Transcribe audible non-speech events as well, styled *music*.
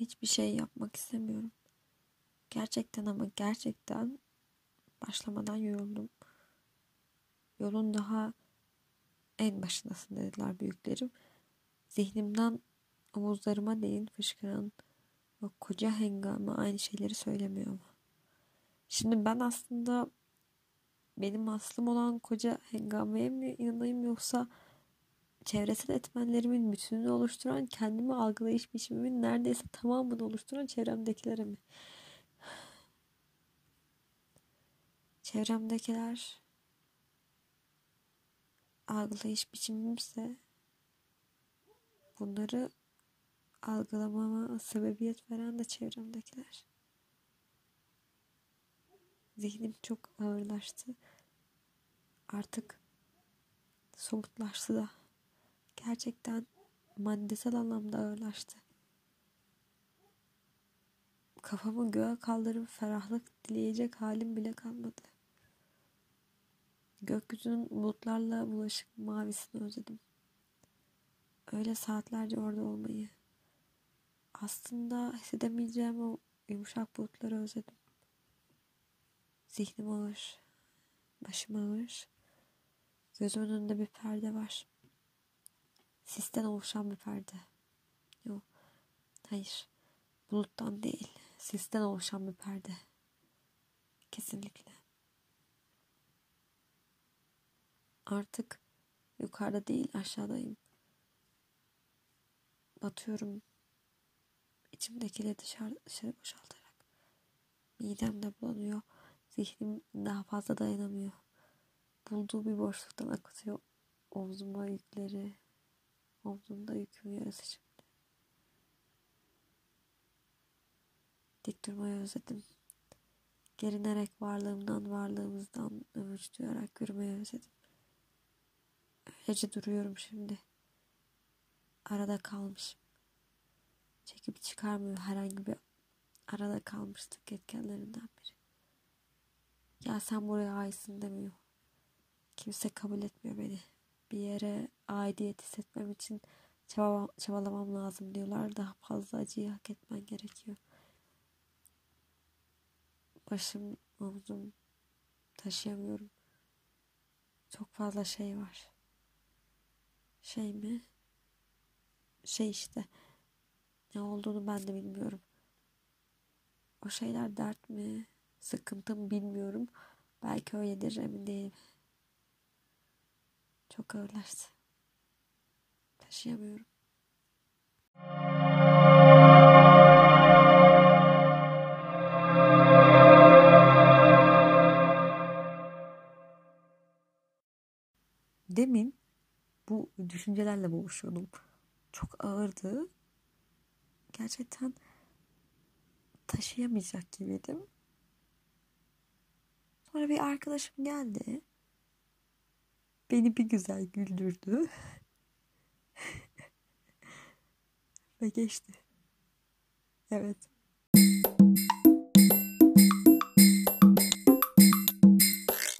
Hiçbir şey yapmak istemiyorum. Gerçekten ama gerçekten başlamadan yoruldum. Yolun daha en başındasın dediler büyüklerim. Zihnimden omuzlarıma değin fışkıran o koca hengame aynı şeyleri söylemiyor mu? Şimdi ben aslında benim aslım olan koca hengameye mi inanayım yoksa çevresel etmenlerimin bütününü oluşturan kendimi algılayış biçimimin neredeyse tamamını oluşturan çevremdekilere mi? Çevremdekiler algılayış biçimimse bunları algılamama sebebiyet veren de çevremdekiler. Zihnim çok ağırlaştı. Artık somutlaştı da. Gerçekten maddesel anlamda ağırlaştı. Kafamı göğe kaldırıp ferahlık dileyecek halim bile kalmadı. Gökyüzünün bulutlarla bulaşık mavisini özledim. Öyle saatlerce orada olmayı. Aslında hissedemeyeceğim o yumuşak bulutları özledim. Zihnim ağır. Başım ağır. Gözümün önünde bir perde var. Sisten oluşan bir perde. Yok. Hayır. Buluttan değil. Sisten oluşan bir perde. Kesinlikle. Artık yukarıda değil aşağıdayım. Batıyorum. İçimdekileri dışarı, dışarı boşaltarak. Midem de bulanıyor. Zihnim daha fazla dayanamıyor. Bulduğu bir boşluktan akıtıyor omzuma yükleri. Omzumda yüküm yarısı şimdi. Dik durmayı özledim. Gerinerek varlığımdan varlığımızdan övünç duyarak yürümeyi özledim. Öylece duruyorum şimdi. Arada kalmışım. Çekip çıkarmıyor herhangi bir arada kalmıştık etkenlerinden biri. Ya sen buraya aitsin demiyor. Kimse kabul etmiyor beni. Bir yere aidiyet hissetmem için çaba, çabalamam lazım diyorlar. Daha fazla acıyı hak etmen gerekiyor. Başım, omzum taşıyamıyorum. Çok fazla şey var. Şey mi? Şey işte. Ne olduğunu ben de bilmiyorum. O şeyler dert mi? Sıkıntı mı bilmiyorum. Belki öyledir emin değilim. Çok ağırlaştı. Taşıyamıyorum. Demin bu düşüncelerle boğuşuyordum. Çok ağırdı. Gerçekten taşıyamayacak gibiydim. Sonra bir arkadaşım geldi. Beni bir güzel güldürdü. *laughs* Ve geçti. Evet.